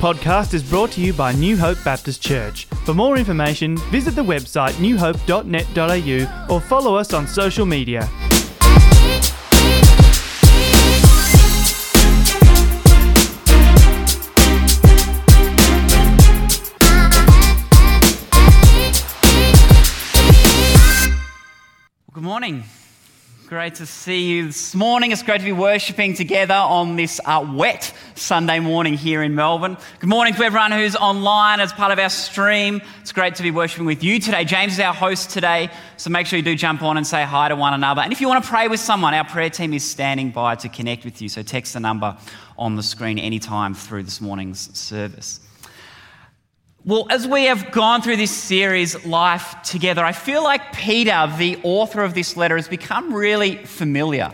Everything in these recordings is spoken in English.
podcast is brought to you by New Hope Baptist Church. For more information, visit the website newhope.net.au or follow us on social media. Good morning. Great to see you this morning. It's great to be worshipping together on this uh, wet Sunday morning here in Melbourne. Good morning to everyone who's online as part of our stream. It's great to be worshipping with you today. James is our host today, so make sure you do jump on and say hi to one another. And if you want to pray with someone, our prayer team is standing by to connect with you. So text the number on the screen anytime through this morning's service. Well, as we have gone through this series, Life Together, I feel like Peter, the author of this letter, has become really familiar.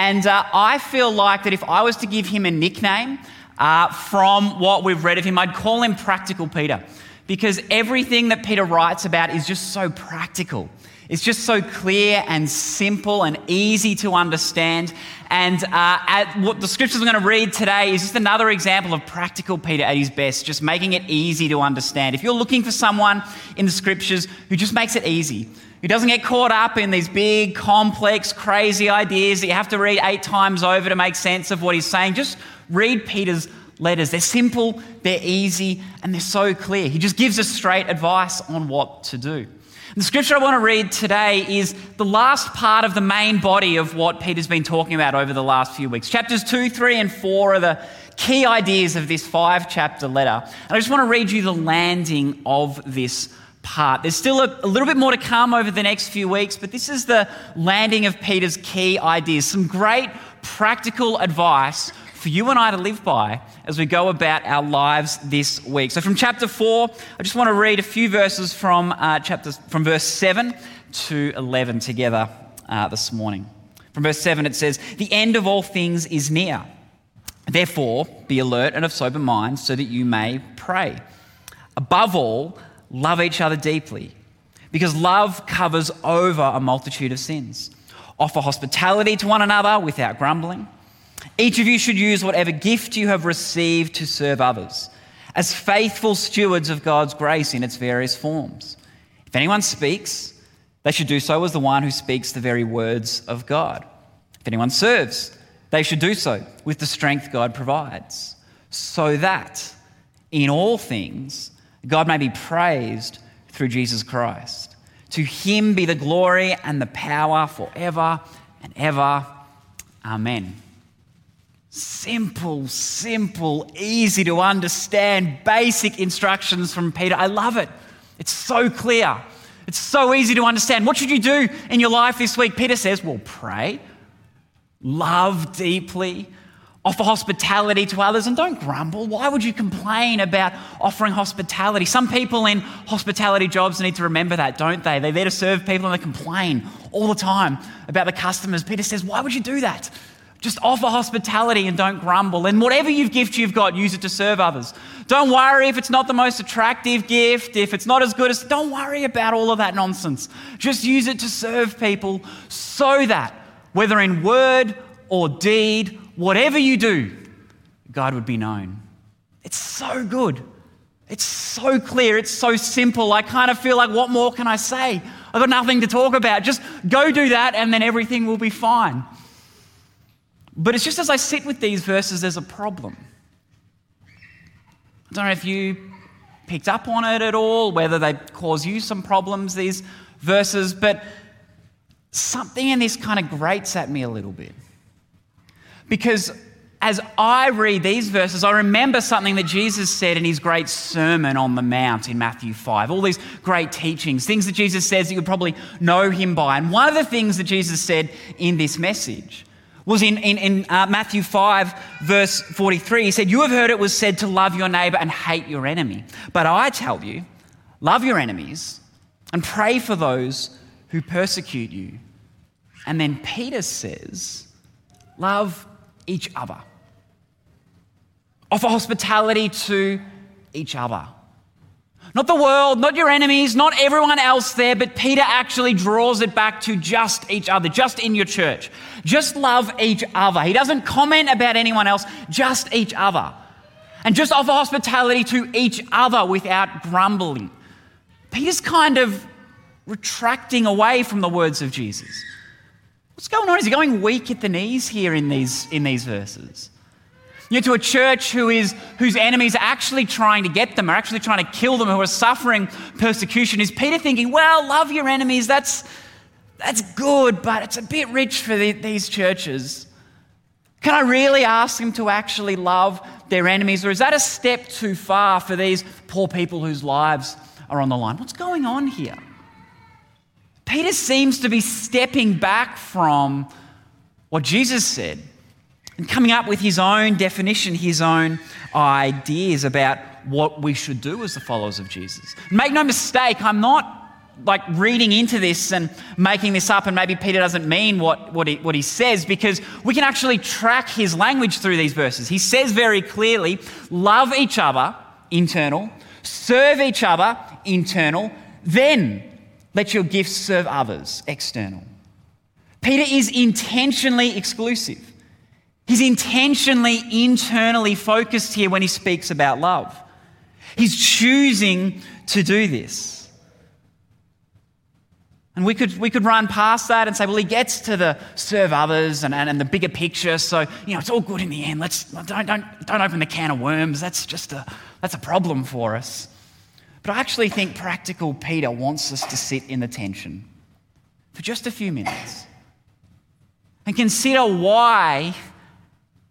And uh, I feel like that if I was to give him a nickname uh, from what we've read of him, I'd call him Practical Peter. Because everything that Peter writes about is just so practical. It's just so clear and simple and easy to understand. And uh, what the scriptures I'm going to read today is just another example of practical Peter at his best, just making it easy to understand. If you're looking for someone in the scriptures who just makes it easy, who doesn't get caught up in these big, complex, crazy ideas that you have to read eight times over to make sense of what he's saying, just read Peter's letters. They're simple, they're easy, and they're so clear. He just gives us straight advice on what to do. The scripture I want to read today is the last part of the main body of what Peter's been talking about over the last few weeks. Chapters 2, 3, and 4 are the key ideas of this five chapter letter. And I just want to read you the landing of this part. There's still a, a, little bit more to come over the next few weeks, but this is the landing of Peter's key ideas. Some great practical advice for you and I to live by as we go about our lives this week. So, from chapter 4, I just want to read a few verses from, uh, chapters, from verse 7 to 11 together uh, this morning. From verse 7, it says, The end of all things is near. Therefore, be alert and of sober mind so that you may pray. Above all, love each other deeply, because love covers over a multitude of sins. Offer hospitality to one another without grumbling. Each of you should use whatever gift you have received to serve others as faithful stewards of God's grace in its various forms. If anyone speaks, they should do so as the one who speaks the very words of God. If anyone serves, they should do so with the strength God provides, so that in all things God may be praised through Jesus Christ. To him be the glory and the power forever and ever. Amen. Simple, simple, easy to understand, basic instructions from Peter. I love it. It's so clear. It's so easy to understand. What should you do in your life this week? Peter says, well, pray, love deeply, offer hospitality to others, and don't grumble. Why would you complain about offering hospitality? Some people in hospitality jobs need to remember that, don't they? They're there to serve people and they complain all the time about the customers. Peter says, why would you do that? Just offer hospitality and don't grumble. And whatever you've gift you've got, use it to serve others. Don't worry if it's not the most attractive gift, if it's not as good as, don't worry about all of that nonsense. Just use it to serve people so that, whether in word or deed, whatever you do, God would be known. It's so good. It's so clear. It's so simple. I kind of feel like, what more can I say? I've got nothing to talk about. Just go do that and then everything will be fine. But it's just as I sit with these verses, there's a problem. I don't know if you picked up on it at all, whether they cause you some problems, these verses, but something in this kind of grates at me a little bit. Because as I read these verses, I remember something that Jesus said in his great Sermon on the Mount in Matthew 5. All these great teachings, things that Jesus says that you probably know him by. And one of the things that Jesus said in this message was in, in, in uh, Matthew 5, verse 43. He said, You have heard it was said to love your neighbor and hate your enemy. But I tell you, love your enemies and pray for those who persecute you. And then Peter says, Love each other. Offer hospitality to each other. Not the world, not your enemies, not everyone else there, but Peter actually draws it back to just each other, just in your church. Just love each other. He doesn't comment about anyone else, just each other. and just offer hospitality to each other without grumbling. Peter's kind of retracting away from the words of Jesus. What's going on? Is he going weak at the knees here in these, in these verses? You know, to a church who is, whose enemies are actually trying to get them, are actually trying to kill them, who are suffering persecution, is Peter thinking, well, love your enemies, that's, that's good, but it's a bit rich for the, these churches. Can I really ask them to actually love their enemies, or is that a step too far for these poor people whose lives are on the line? What's going on here? Peter seems to be stepping back from what Jesus said and coming up with his own definition, his own ideas about what we should do as the followers of Jesus. Make no mistake, I'm not like reading into this and making this up, and maybe Peter doesn't mean what, what, he, what he says because we can actually track his language through these verses. He says very clearly love each other, internal, serve each other, internal, then let your gifts serve others, external. Peter is intentionally exclusive. He's intentionally internally focused here when he speaks about love. He's choosing to do this. And we could, we could run past that and say, well, he gets to the serve others and, and, and the bigger picture. So, you know, it's all good in the end. Let's, don't, don't, don't open the can of worms. That's just a, that's a problem for us. But I actually think practical Peter wants us to sit in the tension for just a few minutes and consider why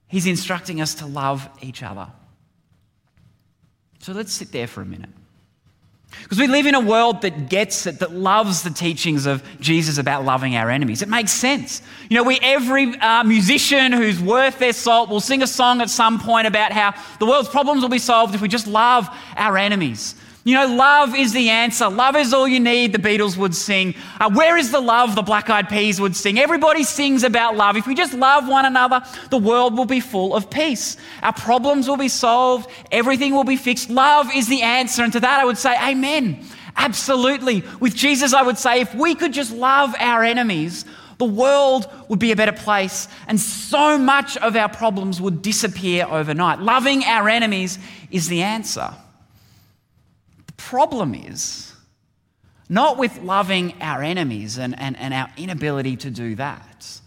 He's instructing us to love each other. So let's sit there for a minute. Because we live in a world that gets it, that loves the teachings of Jesus about loving our enemies. It makes sense. You know, we every uh, musician who's worth their salt will sing a song at some point about how the world's problems will be solved if we just love our enemies. You know, love is the answer. Love is all you need, the Beatles would sing. Uh, Where is the love, the Black Eyed Peas would sing. Everybody sings about love. If we just love one another, the world will be full of peace. Our problems will be solved, everything will be fixed. Love is the answer. And to that, I would say, Amen. Absolutely. With Jesus, I would say, if we could just love our enemies, the world would be a better place, and so much of our problems would disappear overnight. Loving our enemies is the answer problem is not with loving our enemies and, and, and our inability to do that.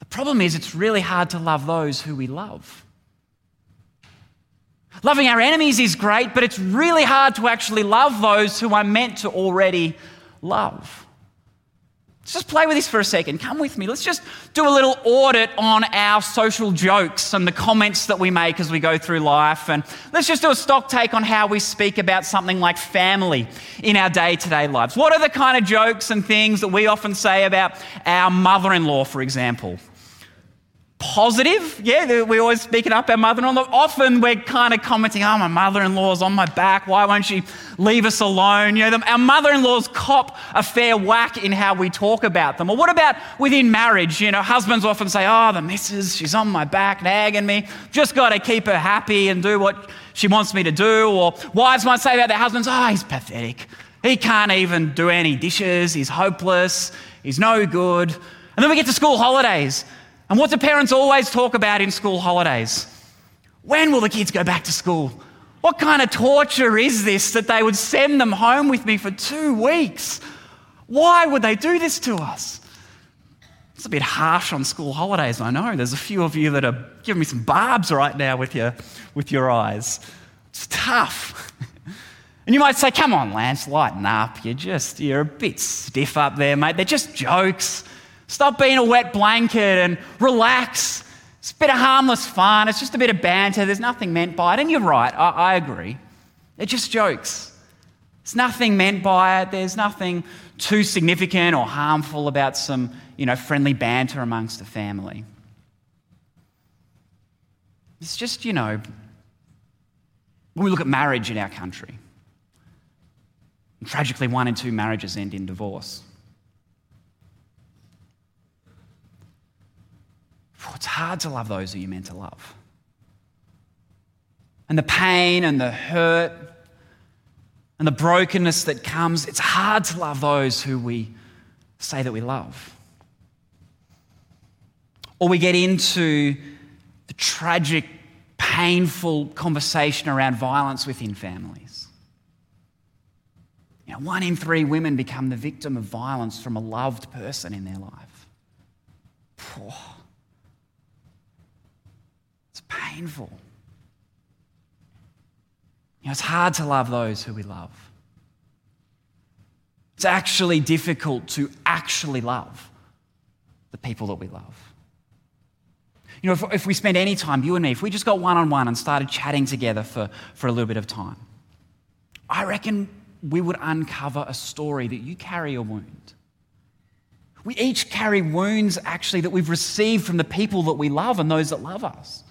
The problem is it's really hard to love those who we love. Loving our enemies is great, but it's really hard to actually love those who I'm meant to already love. Let's just play with this for a second. Come with me. Let's just do a little audit on our social jokes and the comments that we make as we go through life. And let's just do a stock take on how we speak about something like family in our day to day lives. What are the kind of jokes and things that we often say about our mother in law, for example? Positive. Yeah, we're always speaking up our mother in law. Often we're kind of commenting, oh, my mother in law's on my back. Why won't she leave us alone? You know, our mother in laws cop a fair whack in how we talk about them. Or what about within marriage? You know, husbands often say, oh, the missus, she's on my back, nagging me. Just got to keep her happy and do what she wants me to do. Or wives might say about their husbands, oh, he's pathetic. He can't even do any dishes. He's hopeless. He's no good. And then we get to school holidays. And what do parents always talk about in school holidays? When will the kids go back to school? What kind of torture is this that they would send them home with me for two weeks? Why would they do this to us? It's a bit harsh on school holidays, I know. There's a few of you that are giving me some barbs right now with your, with your eyes. It's tough. and you might say, come on, Lance, lighten up. You're just, you're a bit stiff up there, mate. They're just jokes. Stop being a wet blanket and relax. It's a bit of harmless fun. It's just a bit of banter. There's nothing meant by it. And you're right, I, I agree. They're just jokes. There's nothing meant by it. There's nothing too significant or harmful about some, you know, friendly banter amongst the family. It's just, you know, when we look at marriage in our country, tragically, one in two marriages end in divorce. It's hard to love those who you're meant to love. And the pain and the hurt and the brokenness that comes, it's hard to love those who we say that we love. Or we get into the tragic painful conversation around violence within families. You know, one in three women become the victim of violence from a loved person in their life. It's painful. You know, it's hard to love those who we love. It's actually difficult to actually love the people that we love. You know, if, if we spend any time, you and me, if we just got one on one and started chatting together for, for a little bit of time, I reckon we would uncover a story that you carry a wound. We each carry wounds actually that we've received from the people that we love and those that love us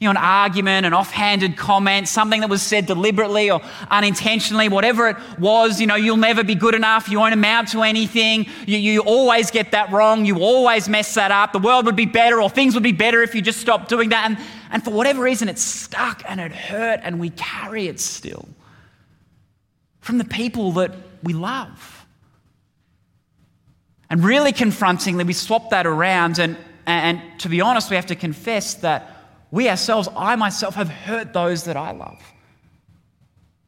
you know, an argument, an offhanded comment, something that was said deliberately or unintentionally, whatever it was, you know, you'll never be good enough. You won't amount to anything. You, you always get that wrong. You always mess that up. The world would be better or things would be better if you just stopped doing that. And, and for whatever reason, it stuck and it hurt and we carry it still from the people that we love. And really confrontingly, we swap that around. And, and to be honest, we have to confess that we ourselves, I myself, have hurt those that I love.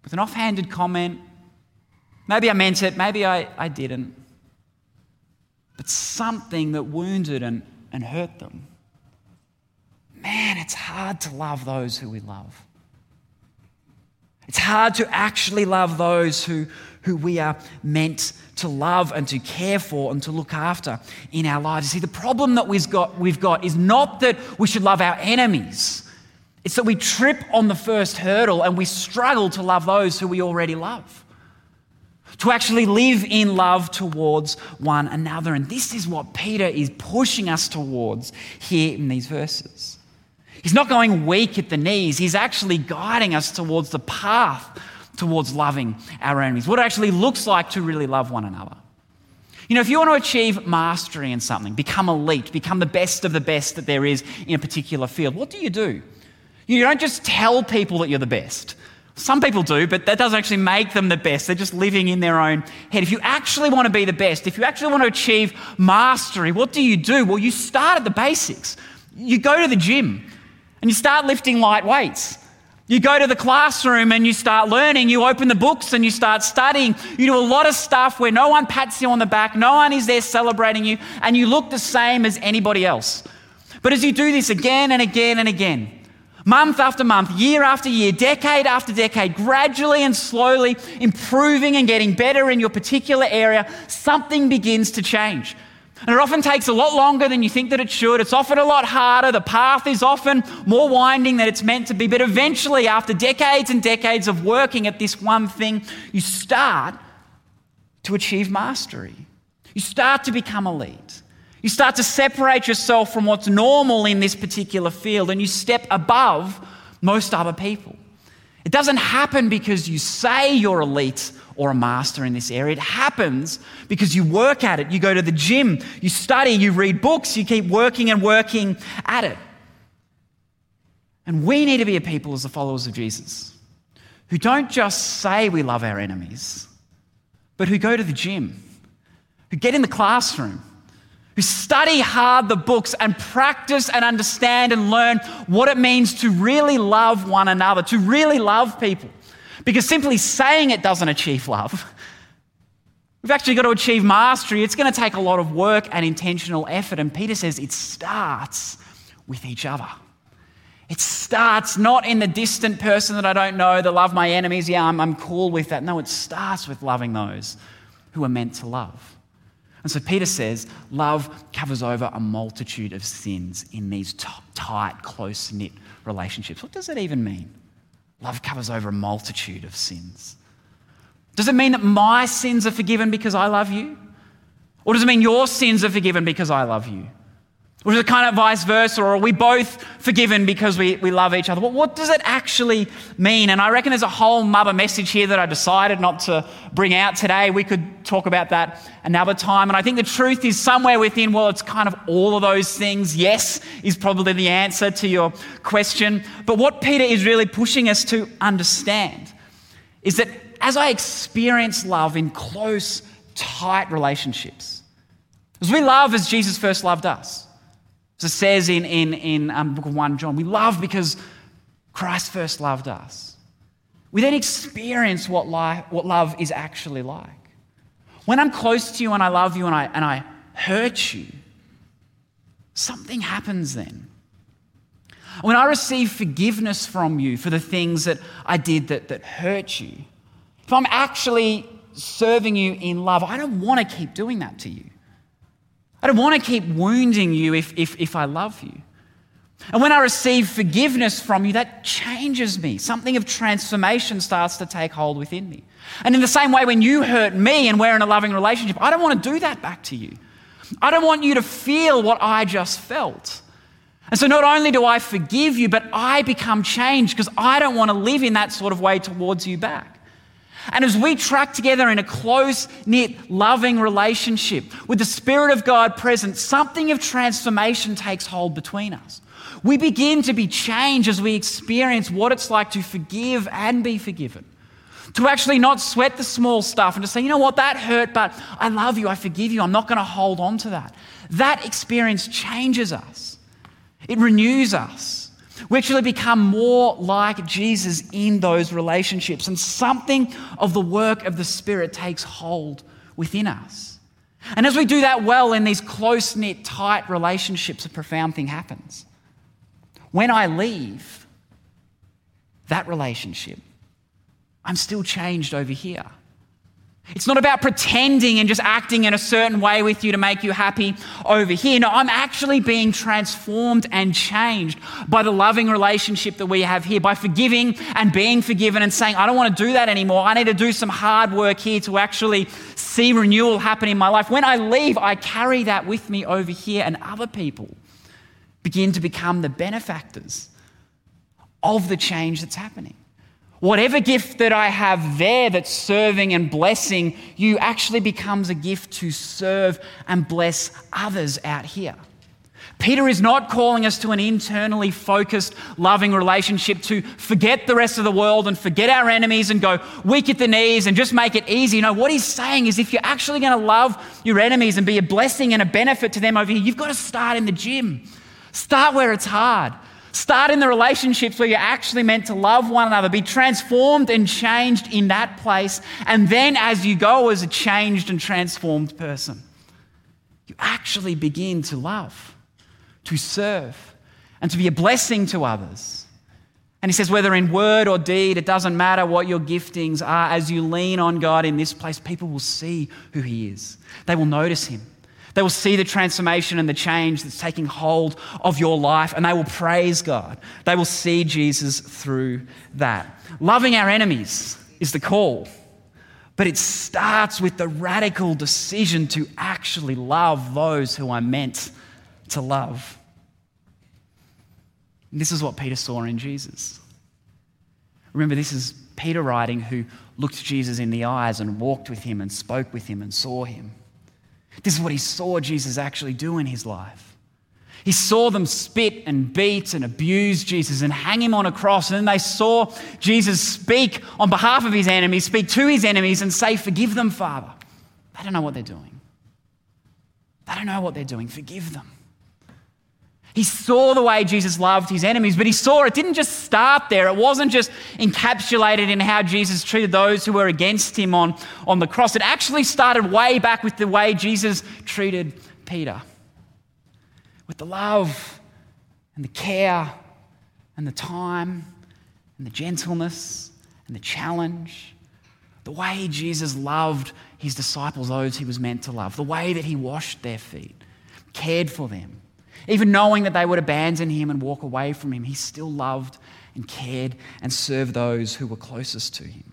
With an offhanded comment, maybe I meant it, maybe I, I didn't. But something that wounded and, and hurt them. Man, it's hard to love those who we love. It's hard to actually love those who, who we are meant to love and to care for and to look after in our lives. See, the problem that we've got, we've got is not that we should love our enemies, it's that we trip on the first hurdle and we struggle to love those who we already love. To actually live in love towards one another. And this is what Peter is pushing us towards here in these verses. He's not going weak at the knees, he's actually guiding us towards the path towards loving our enemies, what it actually looks like to really love one another. You know, if you want to achieve mastery in something, become elite, become the best of the best that there is in a particular field, what do you do? You don't just tell people that you're the best. Some people do, but that doesn't actually make them the best. They're just living in their own head. If you actually want to be the best, if you actually want to achieve mastery, what do you do? Well, you start at the basics. You go to the gym and you start lifting light weights. You go to the classroom and you start learning. You open the books and you start studying. You do a lot of stuff where no one pats you on the back, no one is there celebrating you, and you look the same as anybody else. But as you do this again and again and again, month after month, year after year, decade after decade, gradually and slowly improving and getting better in your particular area, something begins to change. And it often takes a lot longer than you think that it should. It's often a lot harder. The path is often more winding than it's meant to be. But eventually, after decades and decades of working at this one thing, you start to achieve mastery. You start to become elite. You start to separate yourself from what's normal in this particular field and you step above most other people. It doesn't happen because you say you're elite or a master in this area. It happens because you work at it. You go to the gym, you study, you read books, you keep working and working at it. And we need to be a people as the followers of Jesus who don't just say we love our enemies, but who go to the gym, who get in the classroom, who study hard the books and practice and understand and learn what it means to really love one another, to really love people. Because simply saying it doesn't achieve love. We've actually got to achieve mastery. It's going to take a lot of work and intentional effort. And Peter says it starts with each other. It starts not in the distant person that I don't know, that love my enemies. Yeah, I'm, I'm cool with that. No, it starts with loving those who are meant to love. And so Peter says, love covers over a multitude of sins in these t- tight, close knit relationships. What does that even mean? Love covers over a multitude of sins. Does it mean that my sins are forgiven because I love you? Or does it mean your sins are forgiven because I love you? Or is kind of vice versa? Or are we both forgiven because we, we love each other? Well, what does it actually mean? And I reckon there's a whole mother message here that I decided not to bring out today. We could talk about that another time. And I think the truth is somewhere within, well, it's kind of all of those things. Yes, is probably the answer to your question. But what Peter is really pushing us to understand is that as I experience love in close, tight relationships, as we love as Jesus first loved us, as it says in, in, in um, book of 1 John, we love because Christ first loved us. We then experience what, life, what love is actually like. When I'm close to you and I love you and I, and I hurt you, something happens then. When I receive forgiveness from you for the things that I did that, that hurt you, if I'm actually serving you in love, I don't want to keep doing that to you. I don't want to keep wounding you if, if, if I love you. And when I receive forgiveness from you, that changes me. Something of transformation starts to take hold within me. And in the same way, when you hurt me and we're in a loving relationship, I don't want to do that back to you. I don't want you to feel what I just felt. And so not only do I forgive you, but I become changed because I don't want to live in that sort of way towards you back. And as we track together in a close knit, loving relationship with the Spirit of God present, something of transformation takes hold between us. We begin to be changed as we experience what it's like to forgive and be forgiven. To actually not sweat the small stuff and to say, you know what, that hurt, but I love you, I forgive you, I'm not going to hold on to that. That experience changes us, it renews us. We actually become more like Jesus in those relationships, and something of the work of the Spirit takes hold within us. And as we do that well in these close knit, tight relationships, a profound thing happens. When I leave that relationship, I'm still changed over here. It's not about pretending and just acting in a certain way with you to make you happy over here. No, I'm actually being transformed and changed by the loving relationship that we have here, by forgiving and being forgiven and saying, I don't want to do that anymore. I need to do some hard work here to actually see renewal happen in my life. When I leave, I carry that with me over here, and other people begin to become the benefactors of the change that's happening. Whatever gift that I have there that's serving and blessing you actually becomes a gift to serve and bless others out here. Peter is not calling us to an internally focused, loving relationship to forget the rest of the world and forget our enemies and go weak at the knees and just make it easy. No, what he's saying is if you're actually going to love your enemies and be a blessing and a benefit to them over here, you've got to start in the gym. Start where it's hard. Start in the relationships where you're actually meant to love one another. Be transformed and changed in that place. And then as you go as a changed and transformed person, you actually begin to love, to serve, and to be a blessing to others. And he says, whether in word or deed, it doesn't matter what your giftings are. As you lean on God in this place, people will see who he is, they will notice him. They will see the transformation and the change that's taking hold of your life, and they will praise God. They will see Jesus through that. Loving our enemies is the call, but it starts with the radical decision to actually love those who I'm meant to love. And this is what Peter saw in Jesus. Remember, this is Peter writing who looked Jesus in the eyes and walked with him and spoke with him and saw him. This is what he saw Jesus actually do in his life. He saw them spit and beat and abuse Jesus and hang him on a cross. And then they saw Jesus speak on behalf of his enemies, speak to his enemies, and say, Forgive them, Father. They don't know what they're doing. They don't know what they're doing. Forgive them. He saw the way Jesus loved his enemies, but he saw it didn't just start there. It wasn't just encapsulated in how Jesus treated those who were against him on, on the cross. It actually started way back with the way Jesus treated Peter with the love and the care and the time and the gentleness and the challenge. The way Jesus loved his disciples, those he was meant to love, the way that he washed their feet, cared for them even knowing that they would abandon him and walk away from him, he still loved and cared and served those who were closest to him.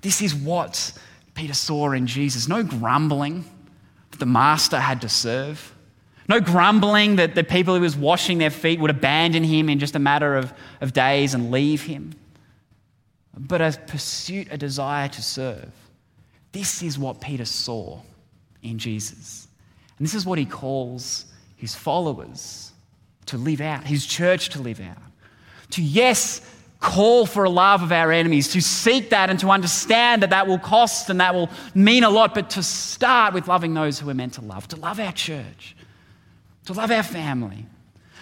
This is what Peter saw in Jesus no grumbling that the master had to serve, no grumbling that the people who was washing their feet would abandon him in just a matter of, of days and leave him, but a pursuit, a desire to serve. This is what Peter saw in Jesus. And this is what he calls his followers to live out, his church to live out. To, yes, call for a love of our enemies, to seek that and to understand that that will cost and that will mean a lot, but to start with loving those who we're meant to love, to love our church, to love our family,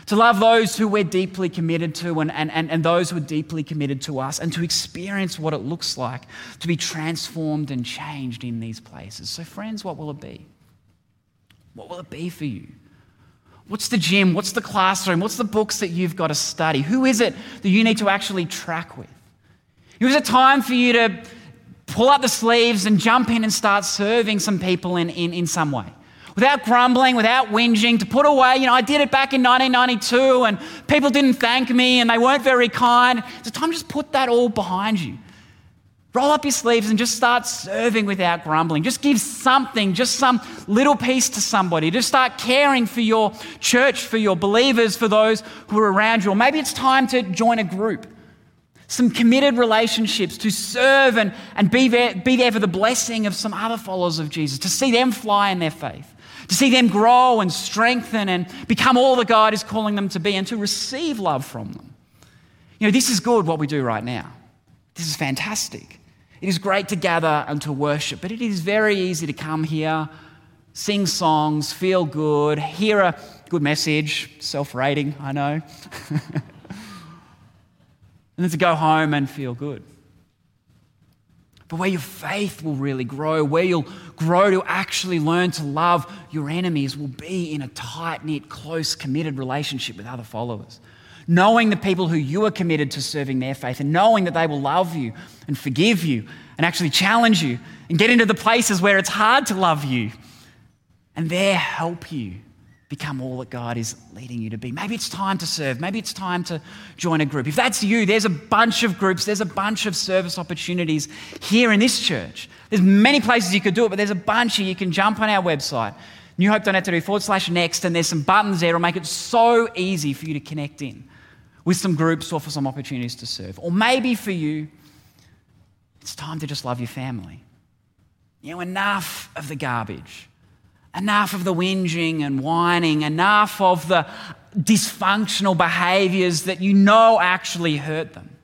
to love those who we're deeply committed to and, and, and, and those who are deeply committed to us, and to experience what it looks like to be transformed and changed in these places. So, friends, what will it be? What will it be for you? What's the gym? What's the classroom? What's the books that you've got to study? Who is it that you need to actually track with? It was a time for you to pull up the sleeves and jump in and start serving some people in, in, in some way? Without grumbling, without whinging, to put away, you know, I did it back in 1992 and people didn't thank me and they weren't very kind. It's a time to just put that all behind you. Roll up your sleeves and just start serving without grumbling. Just give something, just some little piece to somebody. Just start caring for your church, for your believers, for those who are around you. Or maybe it's time to join a group. Some committed relationships to serve and, and be, there, be there for the blessing of some other followers of Jesus, to see them fly in their faith, to see them grow and strengthen and become all that God is calling them to be, and to receive love from them. You know, this is good what we do right now. This is fantastic. It is great to gather and to worship, but it is very easy to come here, sing songs, feel good, hear a good message, self rating, I know, and then to go home and feel good. But where your faith will really grow, where you'll grow to actually learn to love your enemies, will be in a tight knit, close, committed relationship with other followers knowing the people who you are committed to serving their faith and knowing that they will love you and forgive you and actually challenge you and get into the places where it's hard to love you and there help you become all that God is leading you to be. Maybe it's time to serve. Maybe it's time to join a group. If that's you, there's a bunch of groups, there's a bunch of service opportunities here in this church. There's many places you could do it, but there's a bunch here. You can jump on our website, newhope.net forward slash next, and there's some buttons there that'll make it so easy for you to connect in with some groups or for some opportunities to serve. Or maybe for you, it's time to just love your family. You know, enough of the garbage, enough of the whinging and whining, enough of the dysfunctional behaviors that you know actually hurt them.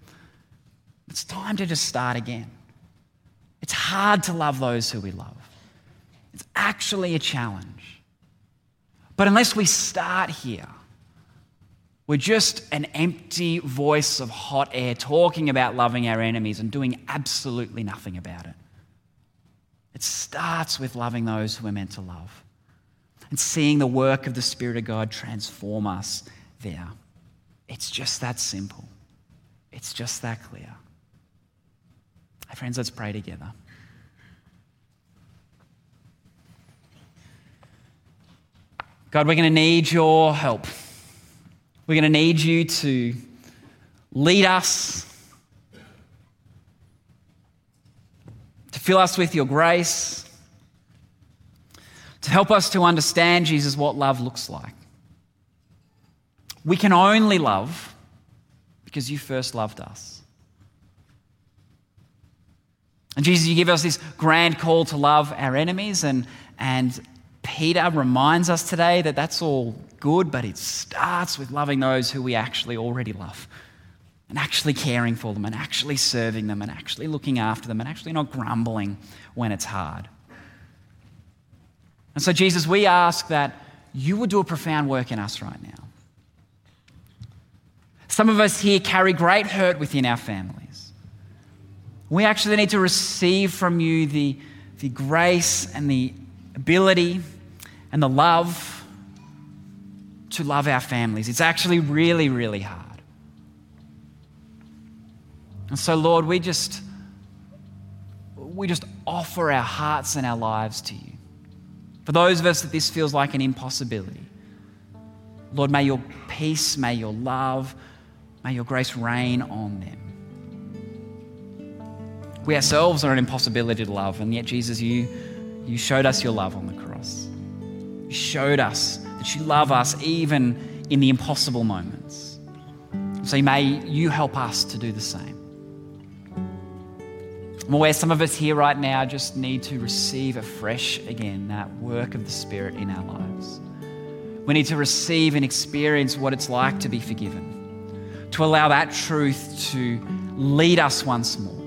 It's time to just start again. It's hard to love those who we love. It's actually a challenge. But unless we start here, we're just an empty voice of hot air talking about loving our enemies and doing absolutely nothing about it. It starts with loving those who we're meant to love and seeing the work of the Spirit of God transform us there. It's just that simple. It's just that clear. Hey, friends, let's pray together. God, we're going to need your help. We're going to need you to lead us, to fill us with your grace, to help us to understand, Jesus, what love looks like. We can only love because you first loved us. And Jesus, you give us this grand call to love our enemies, and, and Peter reminds us today that that's all good, but it starts with loving those who we actually already love and actually caring for them and actually serving them and actually looking after them and actually not grumbling when it's hard. And so, Jesus, we ask that you would do a profound work in us right now. Some of us here carry great hurt within our families. We actually need to receive from you the, the grace and the ability and the love to love our families. It's actually really, really hard. And so, Lord, we just we just offer our hearts and our lives to you. For those of us that this feels like an impossibility, Lord, may your peace, may your love, may your grace reign on them. We ourselves are an impossibility to love, and yet, Jesus, you, you showed us your love on the cross. You showed us that you love us even in the impossible moments. So may you help us to do the same. I'm aware some of us here right now just need to receive afresh again that work of the Spirit in our lives. We need to receive and experience what it's like to be forgiven, to allow that truth to lead us once more.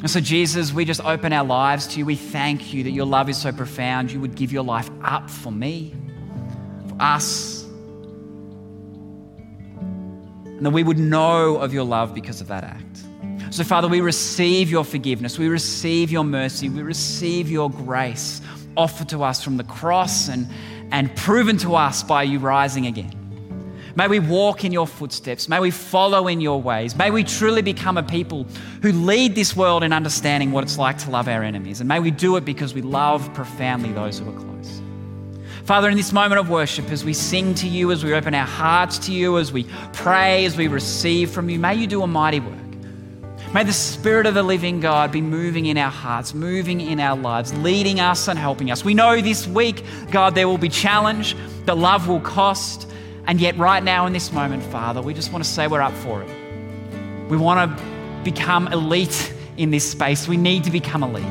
And so, Jesus, we just open our lives to you. We thank you that your love is so profound. You would give your life up for me, for us. And that we would know of your love because of that act. So, Father, we receive your forgiveness, we receive your mercy, we receive your grace offered to us from the cross and, and proven to us by you rising again. May we walk in your footsteps. May we follow in your ways. May we truly become a people who lead this world in understanding what it's like to love our enemies. And may we do it because we love profoundly those who are close. Father, in this moment of worship, as we sing to you, as we open our hearts to you, as we pray, as we receive from you, may you do a mighty work. May the Spirit of the living God be moving in our hearts, moving in our lives, leading us and helping us. We know this week, God, there will be challenge, that love will cost. And yet, right now in this moment, Father, we just want to say we're up for it. We want to become elite in this space. We need to become elite.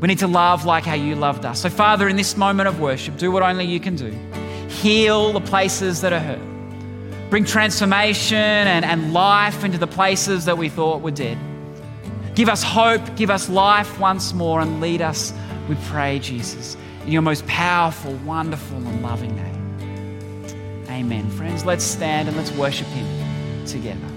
We need to love like how you loved us. So, Father, in this moment of worship, do what only you can do. Heal the places that are hurt. Bring transformation and, and life into the places that we thought were dead. Give us hope, give us life once more, and lead us, we pray, Jesus, in your most powerful, wonderful, and loving name. Amen. Friends, let's stand and let's worship Him together.